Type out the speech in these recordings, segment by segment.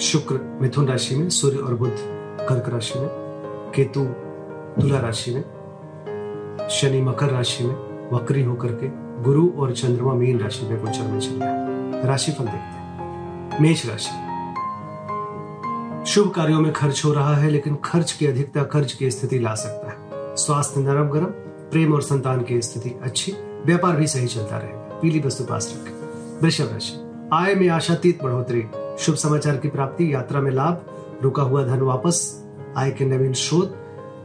शुक्र मिथुन राशि में, सूर्य और बुध कर्क राशि में, केतु तुला राशि में, शनि मकर राशि में, वक्री होकर के गुरु और चंद्रमा मीन राशि में गोचर में चल रहा है। राशिफल देखते हैं। मेष राशि। शुभ कार्यों में खर्च हो रहा है, लेकिन खर्च की अधिकता कर्ज की स्थिति ला सकता है। स्वास्थ्य नरम गरम प्रेम और संतान की स्थिति अच्छी, व्यापार भी सही चलता रहेगा। पीली वस्तु पास रखें। वृषभ राशि। आय में आशातीत बढ़ोतरी शुभ समाचार की प्राप्ति। यात्रा में लाभ, रुका हुआ धन वापस, आय के नवीन स्रोत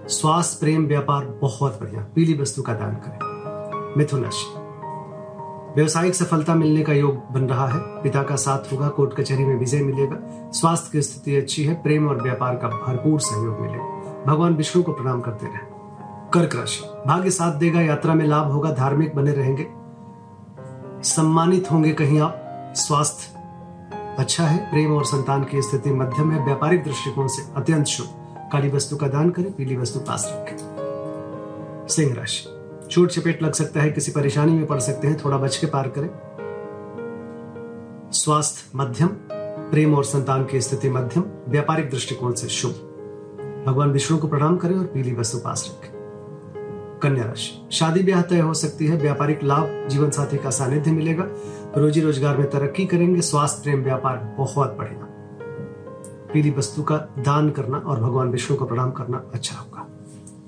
स्वास्थ्य प्रेम, व्यापार, बहुत बढ़िया। पीली वस्तु का दान करें। मिथुन राशि। व्यवसायिक सफलता मिलने का योग बन रहा है। पिता का साथ होगा, कोर्ट कचहरी में विजय मिलेगा। स्वास्थ्य की स्थिति अच्छी है, प्रेम और व्यापार का भरपूर सहयोग मिलेगा। भगवान विष्णु को प्रणाम करते रहे। कर्क राशि। भाग्य साथ देगा, यात्रा में लाभ होगा, धार्मिक बने रहेंगे। सम्मानित होंगे कहीं आप। स्वास्थ्य अच्छा है, प्रेम और संतान की स्थिति मध्यम है व्यापारिक दृष्टिकोण से अत्यंत शुभ। काली वस्तु का दान करें, पीली वस्तु पास रखें। सिंह राशि। चोट चपेट लग सकता है, किसी परेशानी में पड़ सकते हैं, थोड़ा बच के पार करें। स्वास्थ्य मध्यम, प्रेम और संतान की स्थिति मध्यम, व्यापारिक दृष्टिकोण से शुभ। भगवान विष्णु को प्रणाम करें और पीली वस्तु पास रखें। कन्या राशि। शादी ब्याह तय हो सकती है, व्यापारिक लाभ जीवन साथी का सानिध्य मिलेगा। रोजी रोज़गार में तरक्की करेंगे, स्वास्थ्य प्रेम व्यापार बहुत बढ़ेगा। पीली वस्तु का दान करना और भगवान विष्णु को प्रणाम करना अच्छा होगा।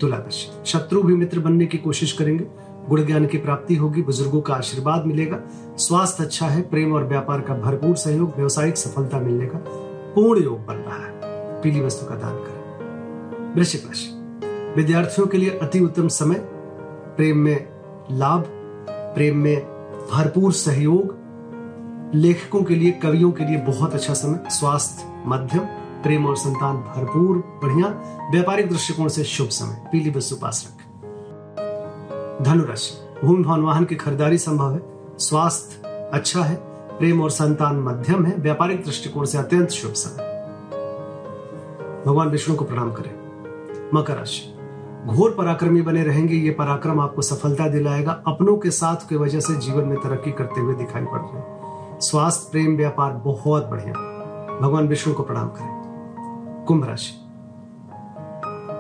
तुला राशि शत्रु भी मित्र बनने की कोशिश करेंगे। गुण ज्ञान की प्राप्ति होगी, बुज़ुर्गों का आशीर्वाद मिलेगा। स्वास्थ्य अच्छा है, प्रेम और व्यापार का भरपूर सहयोग, व्यवसायिक सफलता मिलने का पूर्ण योग बन रहा है। पीली वस्तु का दान करें। वृश्चिक राशि। विद्यार्थियों के लिए अति उत्तम समय। प्रेम में लाभ, प्रेम में भरपूर सहयोग लेखकों के लिए, कवियों के लिए बहुत अच्छा समय। स्वास्थ्य, मध्यम, प्रेम और संतान भरपूर, बढ़िया। व्यापारिक दृष्टिकोण से शुभ समय। पीली वस्तु पास धनुराशि। भूमि, भवन, वाहन की खरीदारी संभव है। स्वास्थ्य अच्छा है। प्रेम और संतान मध्यम है। व्यापारिक दृष्टिकोण से अत्यंत शुभ समय। भगवान विष्णु को प्रणाम करें। मकर राशि। घोर पराक्रमी बने रहेंगे। ये पराक्रम आपको सफलता दिलाएगा। अपनों के साथ की वजह से जीवन में तरक्की करते हुए दिखाई पड़ रहे हैं। स्वास्थ्य, प्रेम, व्यापार बहुत बढ़िया। भगवान विष्णु को प्रणाम करें। कुंभ राशि।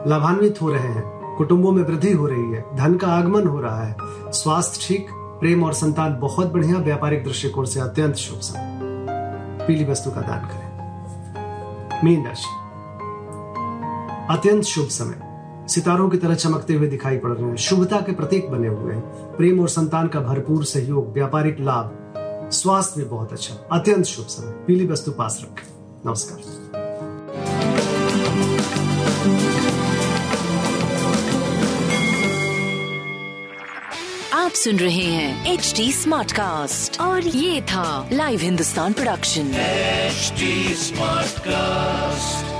लाभान्वित हो रहे हैं। कुटुंबों में वृद्धि हो रही है। धन का आगमन हो रहा है। स्वास्थ्य ठीक, प्रेम और संतान बहुत बढ़िया। व्यापारिक दृष्टिकोण से अत्यंत शुभ समय। पीली वस्तु का दान करें। मीन राशि। अत्यंत शुभ समय। सितारों की तरह चमकते हुए दिखाई पड़ रहे हैं। शुभता के प्रतीक बने हुए हैं। प्रेम और संतान का भरपूर सहयोग, व्यापारिक लाभ स्वास्थ्य में बहुत अच्छा। अत्यंत शुभ समय। पीली वस्तु पास रखें। नमस्कार। आप सुन रहे हैं एच डी स्मार्ट कास्ट और ये था live Hindustan production smart Smartcast.